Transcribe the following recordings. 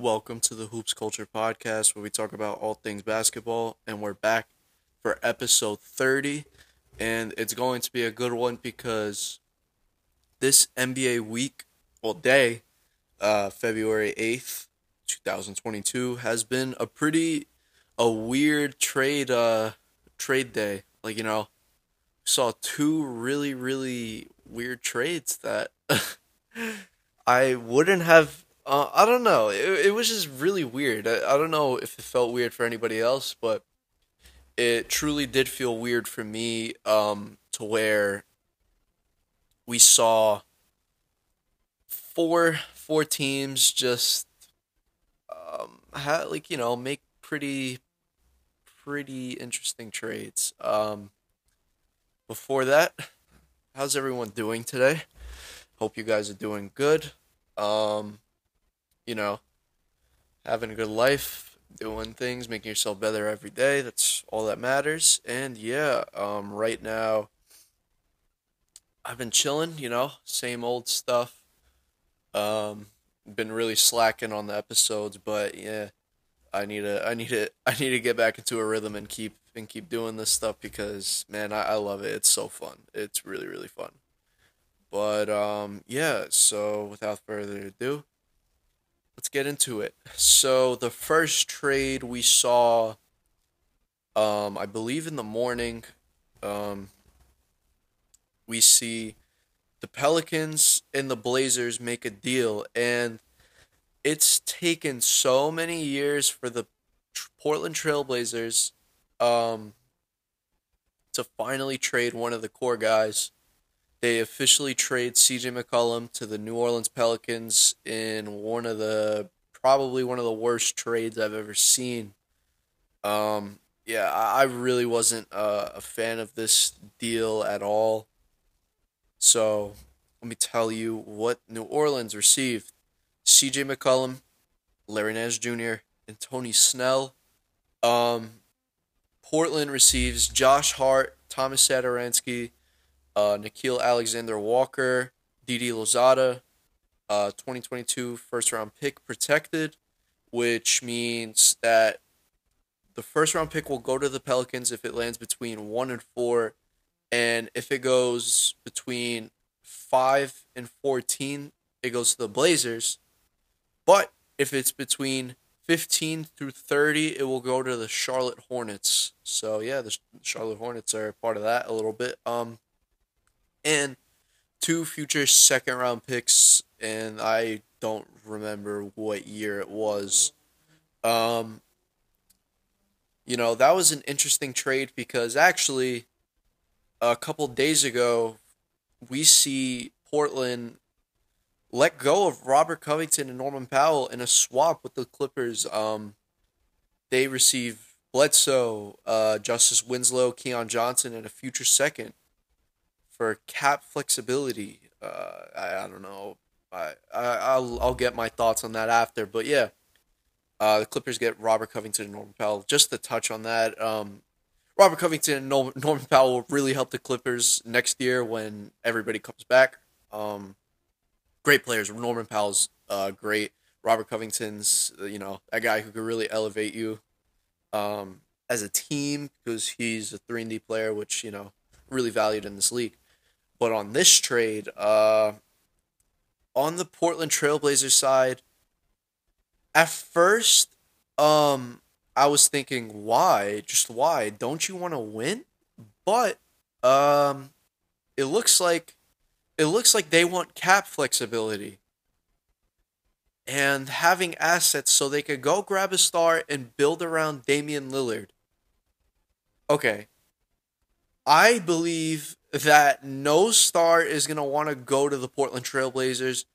Welcome to the Hoops Culture Podcast, where we talk about all things basketball, and we're back for episode 30. And it's going to be a good one because this NBA week, well, day, uh, February 8th, 2022, has been a pretty a weird trade uh trade day. Like, you know, saw two really, really weird trades that I wouldn't have. Uh, I don't know. It, it was just really weird. I, I don't know if it felt weird for anybody else, but it truly did feel weird for me. Um, to where we saw four four teams just um like you know make pretty pretty interesting trades. Um, before that, how's everyone doing today? Hope you guys are doing good. Um, you know, having a good life, doing things, making yourself better every day. That's all that matters. And yeah, um, right now, I've been chilling. You know, same old stuff. Um, been really slacking on the episodes, but yeah, I need to, I need to, I need to get back into a rhythm and keep and keep doing this stuff because man, I, I love it. It's so fun. It's really really fun. But um, yeah. So without further ado, let's get into it. So the first trade we saw, um, I believe in the morning, um, we see the Pelicans and the Blazers make a deal, and it's taken so many years for the Portland Trailblazers um, to finally trade one of the core guys. They officially trade CJ McCollum to the New Orleans Pelicans in one of the probably one of the worst trades I've ever seen. Um, yeah, I, really wasn't uh, a fan of this deal at all. So let me tell you what New Orleans received. CJ McCollum, Larry Nance Jr., and Tony Snell. Um, Portland receives Josh Hart, Thomas Satoransky, uh, Nickeil Alexander Walker, Didi Louzada, uh, 2022 first round pick protected, which means that the first round pick will go to the Pelicans if it lands between one and four, and if it goes between five and 14, it goes to the Blazers. But if it's between 15 through 30, it will go to the Charlotte Hornets. So yeah, the Charlotte Hornets are part of that a little bit. Um, and two future second round picks, and I don't remember what year it was. Um, you know that was an interesting trade because actually, a couple days ago, we see Portland let go of Robert Covington and Norman Powell in a swap with the Clippers. Um, they receive Bledsoe, uh, Justice Winslow, Keon Johnson, and a future second for cap flexibility. Uh, I, I don't know. I, I I'll I'll get my thoughts on that after, but yeah. Uh, the Clippers get Robert Covington and Norman Powell. Just to touch on that, um, Robert Covington and Norman Powell will really help the Clippers next year when everybody comes back. Um, great players. Norman Powell's uh, great. Robert Covington's, uh, you know, a guy who could really elevate you um, as a team because he's a 3 and D player, which, you know, really valued in this league. But on this trade, uh, on the Portland Trailblazers side, at first, um, I was thinking, why? Just why? Don't you want to win? But um, it looks like it looks like they want cap flexibility and having assets so they could go grab a star and build around Damian Lillard. Okay. I believe that no star is going to want to go to the Portland Trailblazers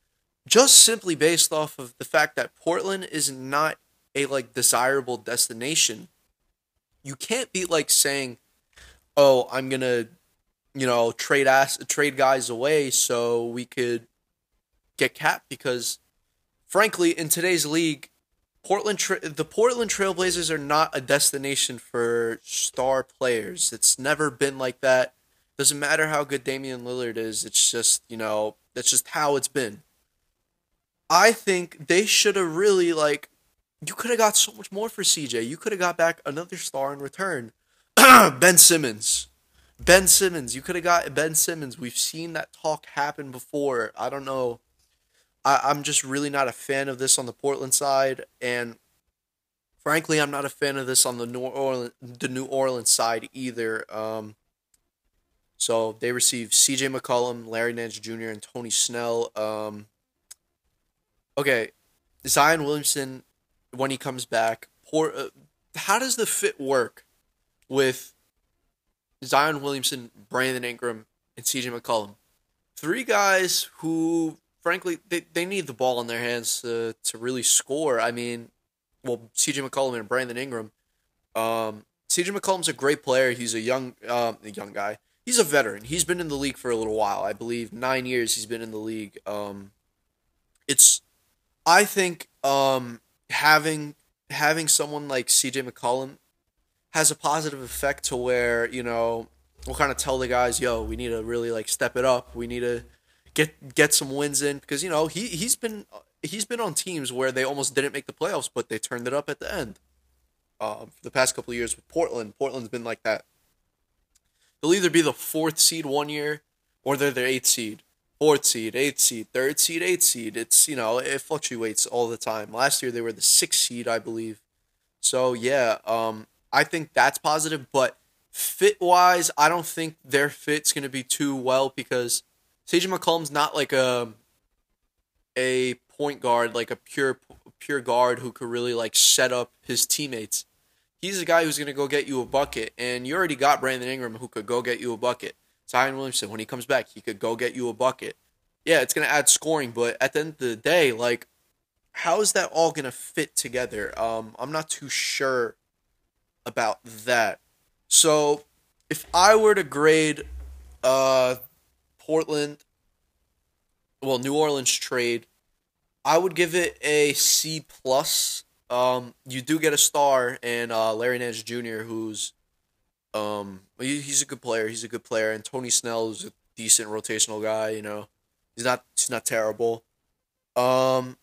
just simply based off of the fact that Portland is not a like desirable destination. You can't be like saying, "Oh, I'm going to you know, trade ass trade guys away so we could get cap because frankly, in today's league, Portland tra- the Portland Trailblazers are not a destination for star players. It's never been like that. Doesn't matter how good Damian Lillard is. It's just, you know, that's just how it's been. I think they should have really like you could have got so much more for CJ. You could have got back another star in return. ben Simmons. Ben Simmons. You could have got Ben Simmons. We've seen that talk happen before. I don't know. I, I'm just really not a fan of this on the Portland side, and frankly, I'm not a fan of this on the New Orleans the New Orleans side either. Um, so they received C.J. McCollum, Larry Nance Jr., and Tony Snell. Um, okay, Zion Williamson when he comes back. Poor, uh, how does the fit work with Zion Williamson, Brandon Ingram, and C.J. McCollum? Three guys who, frankly, they, they need the ball in their hands to, to really score. I mean, well, C.J. McCollum and Brandon Ingram. Um, C.J. McCollum's a great player. He's a young, um, a young guy. He's a veteran. He's been in the league for a little while. I believe nine years he's been in the league. Um, it's, I think, um, having having someone like CJ McCollum has a positive effect to where you know we'll kind of tell the guys, yo, we need to really like step it up. We need to get get some wins in because you know he he's been he's been on teams where they almost didn't make the playoffs, but they turned it up at the end. Um, the past couple of years with Portland, Portland's been like that. They'll either be the fourth seed one year or they're the eighth seed fourth seed, eighth seed, third seed, eighth seed. It's you know it fluctuates all the time. Last year they were the sixth seed, I believe. So yeah, um, I think that's positive. But fit wise, I don't think their fit's gonna be too well because CJ McCollum's not like a a point guard, like a pure pure guard who could really like set up his teammates. He's a guy who's gonna go get you a bucket, and you already got Brandon Ingram who could go get you a bucket. Zion Williamson, when he comes back, he could go get you a bucket. Yeah, it's going to add scoring, but at the end of the day, like, how is that all going to fit together? Um, I'm not too sure about that. So, if I were to grade uh, Portland, well, New Orleans trade, I would give it a C plus. Um, you do get a star in uh, Larry Nance Jr., who's um, he, he's a good player. He's a good player, and Tony Snell is a decent rotational guy. You know, he's not he's not terrible. Um,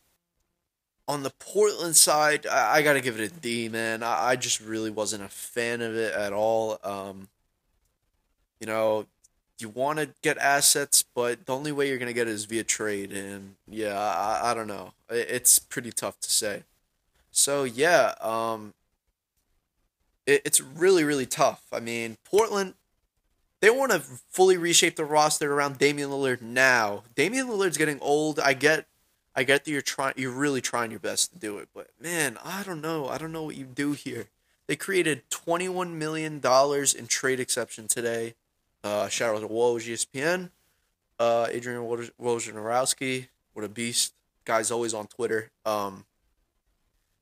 on the Portland side, I, I got to give it a D, man. I, I just really wasn't a fan of it at all. Um, you know, you want to get assets, but the only way you're gonna get it is via trade, and yeah, I, I don't know. It's pretty tough to say. So yeah, um, it, it's really really tough. I mean, Portland they want to fully reshape the roster around Damian Lillard now. Damian Lillard's getting old. I get I get that you're trying you're really trying your best to do it, but man, I don't know. I don't know what you do here. They created twenty one million dollars in trade exception today. Uh, shout out to Woj ESPN. Uh, Adrian Wojnarowski, what a beast. Guy's always on Twitter. Um,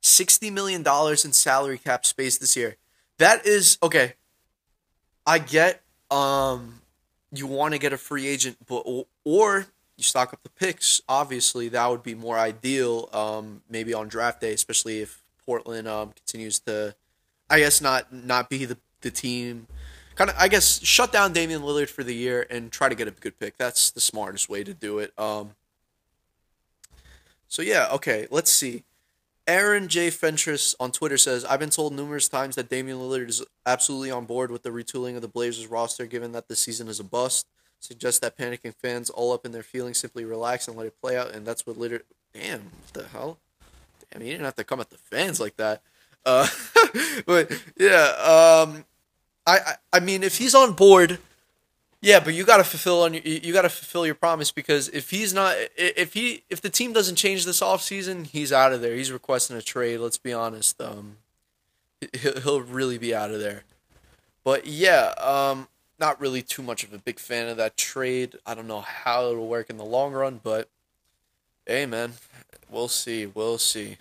$60 million in salary cap space this year. That is okay. I get um you want to get a free agent, but or you stock up the picks. Obviously, that would be more ideal. Um, maybe on draft day, especially if Portland um continues to, I guess not not be the the team. Kind of, I guess, shut down Damian Lillard for the year and try to get a good pick. That's the smartest way to do it. Um. So yeah, okay. Let's see. Aaron J. Fentress on Twitter says, I've been told numerous times that Damian Lillard is absolutely on board with the retooling of the Blazers roster, given that the season is a bust. Suggests that panicking fans all up in their feelings simply relax and let it play out, and that's what Lillard. Damn, what the hell? Damn, he didn't have to come at the fans like that. Uh, but yeah, um, I, I mean, if he's on board, yeah, but you got to fulfill on you got to fulfill your promise because if he's not if he if the team doesn't change this offseason, he's out of there. He's requesting a trade, let's be honest. Um he'll, he'll really be out of there. But yeah, um not really too much of a big fan of that trade. I don't know how it'll work in the long run, but hey man, we'll see. We'll see.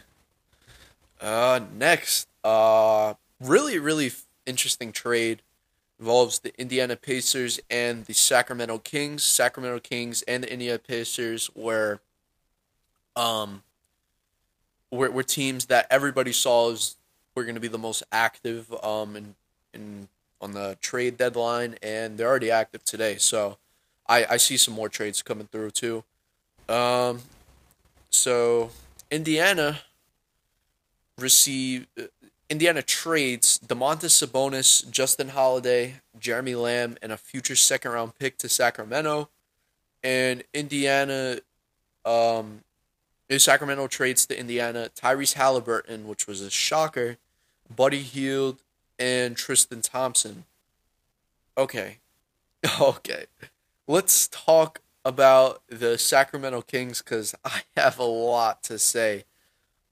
Uh next, uh really really interesting trade involves the Indiana Pacers and the Sacramento Kings. Sacramento Kings and the Indiana Pacers were um were, were teams that everybody saw as were going to be the most active um in in on the trade deadline and they're already active today. So I I see some more trades coming through too. Um so Indiana receive uh, Indiana trades Domantas Sabonis, Justin Holiday, Jeremy Lamb, and a future second round pick to Sacramento. And Indiana, um, Sacramento trades to Indiana Tyrese Halliburton, which was a shocker, Buddy Hield, and Tristan Thompson. Okay. Okay. Let's talk about the Sacramento Kings because I have a lot to say.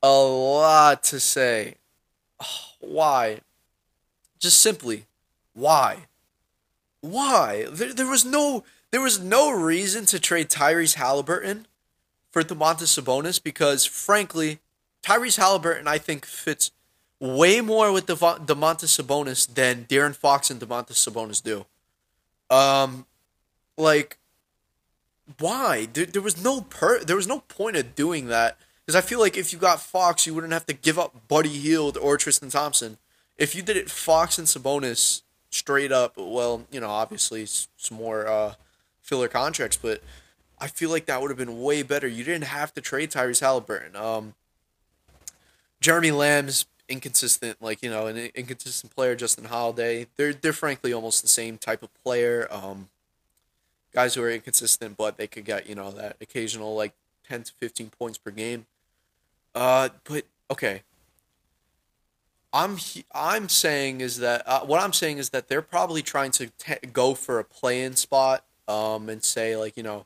A lot to say. Why? Just simply, why? Why? There, there was no there was no reason to trade Tyrese Halliburton for Domantas Sabonis because, frankly, Tyrese Halliburton I think fits way more with the Domantas Sabonis than De'Aaron Fox and Domantas Sabonis do. Um, like, why? There, there was no per there was no point of doing that because I feel like if you got Fox, you wouldn't have to give up Buddy Hield or Tristan Thompson. If you did it Fox and Sabonis straight up, well, you know, obviously some more uh, filler contracts, but I feel like that would have been way better. You didn't have to trade Tyrese Halliburton. Um, Jeremy Lamb's inconsistent, like you know, an inconsistent player. Justin Holiday, they're they're frankly almost the same type of player. Um, guys who are inconsistent, but they could get you know that occasional like ten to fifteen points per game. Uh, but okay. I'm I'm saying is that uh, what I'm saying is that they're probably trying to go for a play-in spot, um, and say like you know.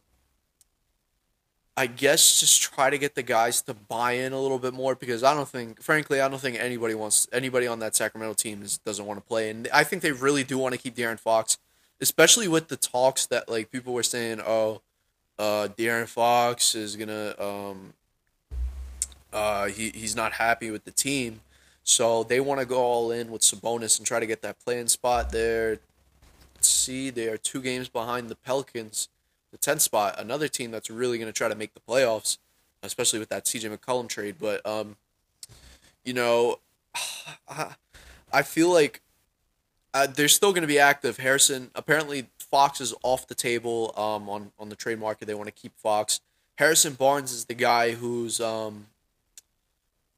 I guess just try to get the guys to buy in a little bit more because I don't think, frankly, I don't think anybody wants anybody on that Sacramento team is, doesn't want to play, and I think they really do want to keep De'Aaron Fox, especially with the talks that like people were saying, oh, uh, De'Aaron Fox is gonna um, uh, he he's not happy with the team, so they want to go all in with Sabonis and try to get that play-in spot there. Let's see, they are two games behind the Pelicans, the tenth spot. Another team that's really gonna try to make the playoffs, especially with that CJ McCollum trade. But um, you know, I I feel like uh, they're still going to be active. Harrison apparently Fox is off the table um, on on the trade market. They want to keep Fox. Harrison Barnes is the guy who's um,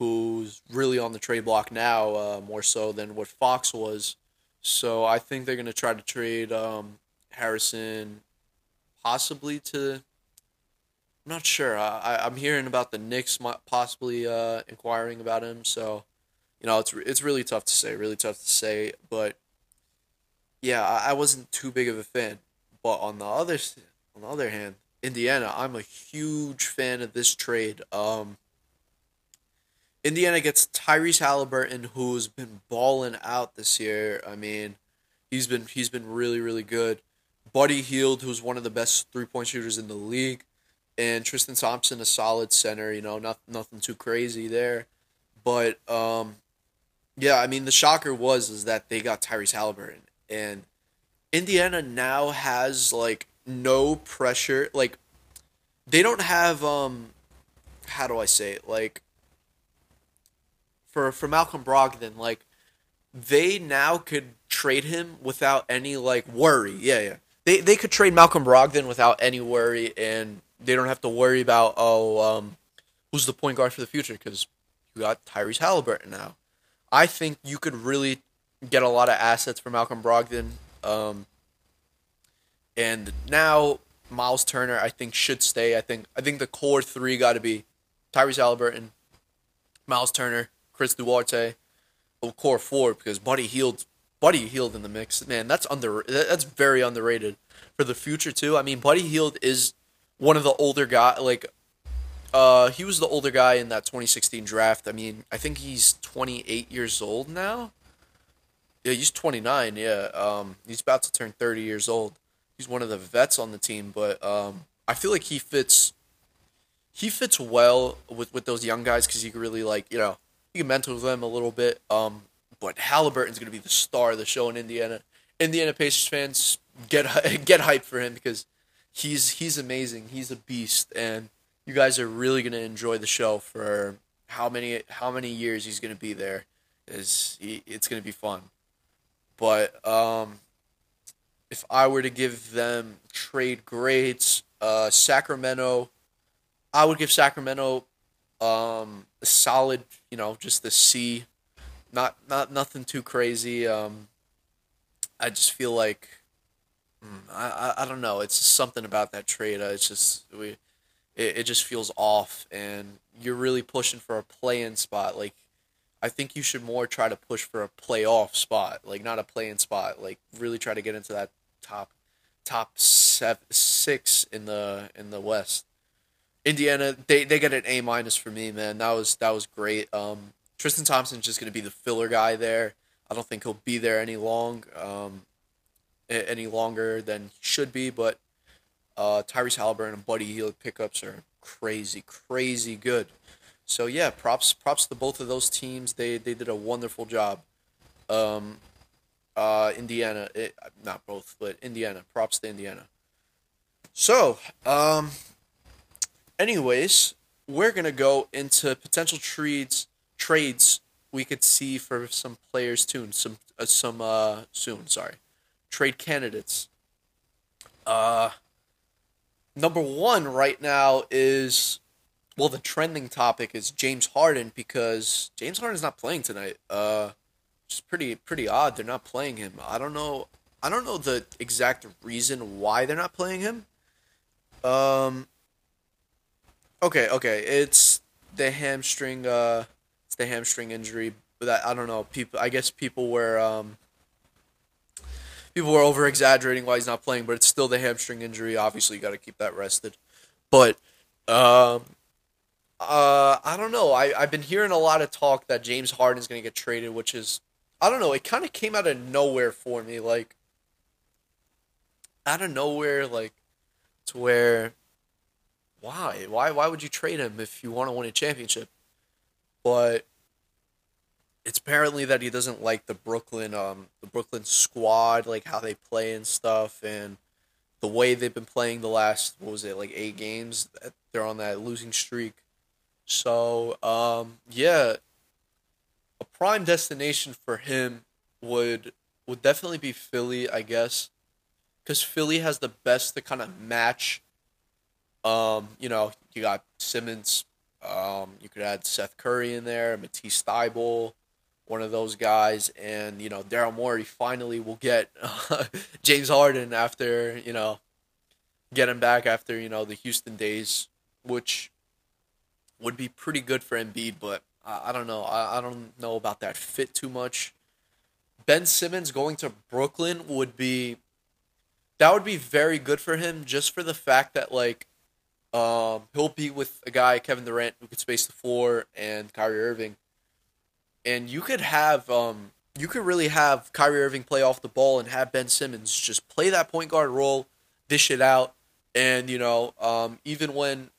who's really on the trade block now, uh, more so than what Fox was. So I think they're going to try to trade um, Harrison, possibly to. I'm not sure. I, I'm hearing about the Knicks possibly uh, inquiring about him. So, you know, it's it's really tough to say. Really tough to say. But yeah, I, I wasn't too big of a fan. But on the other on the other hand, Indiana, I'm a huge fan of this trade. Um, Indiana gets Tyrese Halliburton, who's been balling out this year. I mean, he's been he's been really really good. Buddy Hield, who's one of the best three point shooters in the league, and Tristan Thompson, a solid center. You know, not nothing too crazy there, but um, yeah, I mean, the shocker was is that they got Tyrese Halliburton, and Indiana now has like no pressure. Like they don't have um how do I say it? Like for for Malcolm Brogdon, like they now could trade him without any like worry. Yeah, yeah. They they could trade Malcolm Brogdon without any worry and they don't have to worry about oh um who's the point guard for the future because you got Tyrese Halliburton now. I think you could really get a lot of assets for Malcolm Brogdon. Um, and now Miles Turner, I think, should stay. I think I think the core three got to be Tyrese Halliburton, Miles Turner, Chris Duarte, well, core four because Buddy Hield, Buddy Hield in the mix. Man, that's under that's very underrated for the future too. I mean, Buddy Hield is one of the older guy. Like, uh, he was the older guy in that 2016 draft. I mean, I think he's 28 years old now. Yeah, he's 29. Yeah, um, he's about to turn 30 years old. He's one of the vets on the team, but um, I feel like he fits. He fits well with, with those young guys because he really like you know can mentor them a little bit. Um, but Halliburton's gonna be the star of the show in Indiana. Indiana Pacers fans get get hyped for him because he's he's amazing. He's a beast, and you guys are really gonna enjoy the show for how many how many years he's gonna be there. Is it's gonna be fun. But um, if I were to give them trade grades, uh, Sacramento, I would give Sacramento Um, solid, you know, just the C. Not not nothing too crazy. Um, I just feel like mm, I, I I don't know. It's something about that trade. It's just we it, it just feels off and you're really pushing for a play-in spot like I think you should more try to push for a playoff spot, like not a play-in spot. Like really try to get into that top top seven, six in the in the West. Indiana, they, they get an A minus for me, man. That was that was great. Um, Tristan Thompson's just gonna be the filler guy there. I don't think he'll be there any long, um, any longer than he should be. But uh, Tyrese Halliburton and Buddy Hield pickups are crazy, crazy good. So yeah, props props to both of those teams. They they did a wonderful job. Um, uh, Indiana, it, not both, but Indiana. Props to Indiana. So, um, anyways, we're gonna go into potential trades trades we could see for some players soon. Some uh, some uh soon. Sorry, trade candidates. Uh, number one right now is well, the trending topic is James Harden because James Harden's not playing tonight. Uh, it's pretty pretty odd. They're not playing him. I don't know. I don't know the exact reason why they're not playing him. Um. Okay, okay. It's the hamstring. Uh, it's the hamstring injury. But that I don't know. People. I guess people were um. People were over exaggerating why he's not playing, but it's still the hamstring injury. Obviously, you got to keep that rested. But um, uh, I don't know. I I've been hearing a lot of talk that James Harden is going to get traded, which is I don't know. It kind of came out of nowhere for me, like out of nowhere, like to where why why why would you trade him if you want to win a championship? But it's apparently that he doesn't like the Brooklyn um the Brooklyn squad, like how they play and stuff, and the way they've been playing the last what was it like eight games? They're on that losing streak so, um, yeah, a prime destination for him would would definitely be Philly, I guess, because Philly has the best to kind of match. Um, you know, you got Simmons. Um, you could add Seth Curry in there, Matisse Thybulle, one of those guys, and you know Daryl Morey finally will get James Harden after you know get him back after you know the Houston days, which would be pretty good for Embiid, but I, I don't know. I, I don't know about that fit too much. Ben Simmons going to Brooklyn would be that would be very good for him just for the fact that like um, he'll be with a guy Kevin Durant who could space the floor and Kyrie Irving, and you could have um, you could really have Kyrie Irving play off the ball and have Ben Simmons just play that point guard role, dish it out, and you know um, even when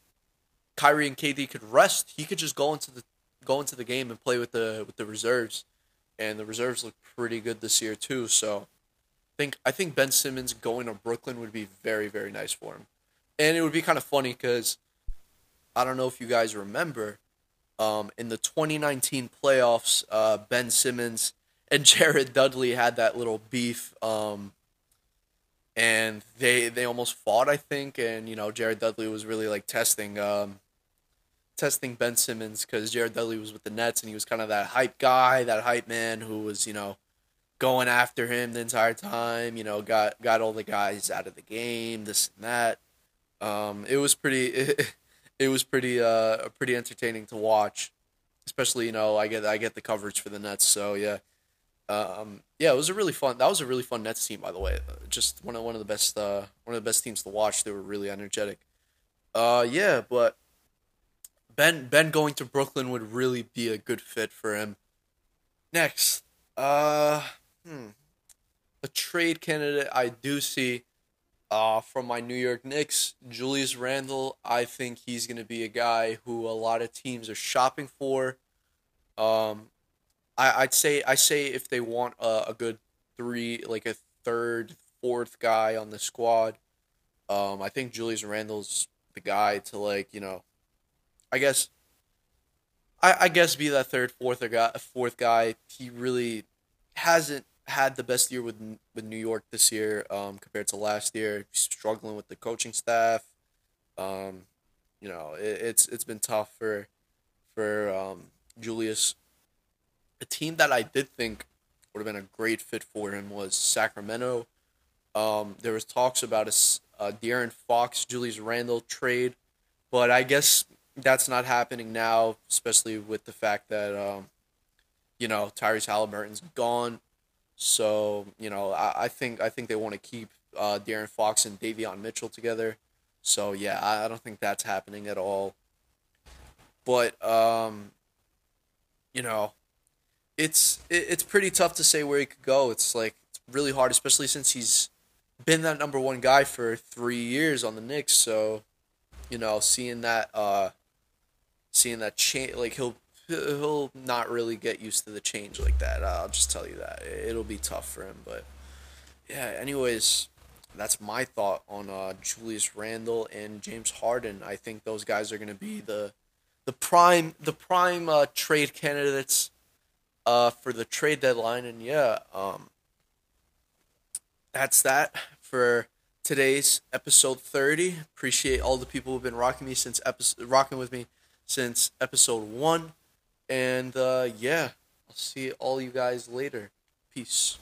Kyrie and KD could rest, he could just go into the go into the game and play with the with the reserves, and the reserves look pretty good this year too. So, I think I think Ben Simmons going to Brooklyn would be very very nice for him, and it would be kind of funny because I don't know if you guys remember, um, in the 2019 playoffs, uh, Ben Simmons and Jared Dudley had that little beef. Um, and they they almost fought, I think, and you know Jared Dudley was really like testing um, testing Ben Simmons because Jared Dudley was with the Nets and he was kind of that hype guy, that hype man who was, you know, going after him the entire time. You know, got got all the guys out of the game, this and that. Um, it was pretty. It, it was pretty uh pretty entertaining to watch, especially you know I get I get the coverage for the Nets. So yeah, um, yeah, it was a really fun. That was a really fun Nets team, by the way. Just one of one of the best uh one of the best teams to watch. They were really energetic. Uh, yeah, but Ben Ben going to Brooklyn would really be a good fit for him. Next, uh, hmm, a trade candidate I do see, uh, from my New York Knicks, Julius Randle. I think he's gonna be a guy who a lot of teams are shopping for. Um, I I'd say I say if they want a, a good three, like a third, fourth guy on the squad, um, I think Julius Randle's the guy to like you know I guess I, I guess be that third, fourth or guy, fourth guy. He really hasn't had the best year with with New York this year um, compared to last year. Struggling with the coaching staff. Um, you know, it, it's it's been tough for for um, Julius. A team that I did think would have been a great fit for him was Sacramento. Um, there was talks about a, a De'Aaron Fox, Julius Randle trade, but I guess that's not happening now, especially with the fact that um, you know Tyrese Halliburton's gone. So you know I, I think I think they want to keep uh, De'Aaron Fox and Davion Mitchell together. So yeah, I, I don't think that's happening at all. But um, you know, it's it, it's pretty tough to say where he could go. It's like it's really hard, especially since he's been that number one guy for three years on the Knicks. So, you know, seeing that uh, seeing that change, like he'll he'll not really get used to the change like that. I'll just tell you that it'll be tough for him. But yeah, anyways, that's my thought on uh, Julius Randle and James Harden. I think those guys are gonna be the the prime the prime uh, trade candidates uh, for the trade deadline. And yeah, um, that's that for today's episode 30. Appreciate all the people who've been rocking me since episode rocking with me since episode 1. And uh, yeah, I'll see all you guys later. Peace.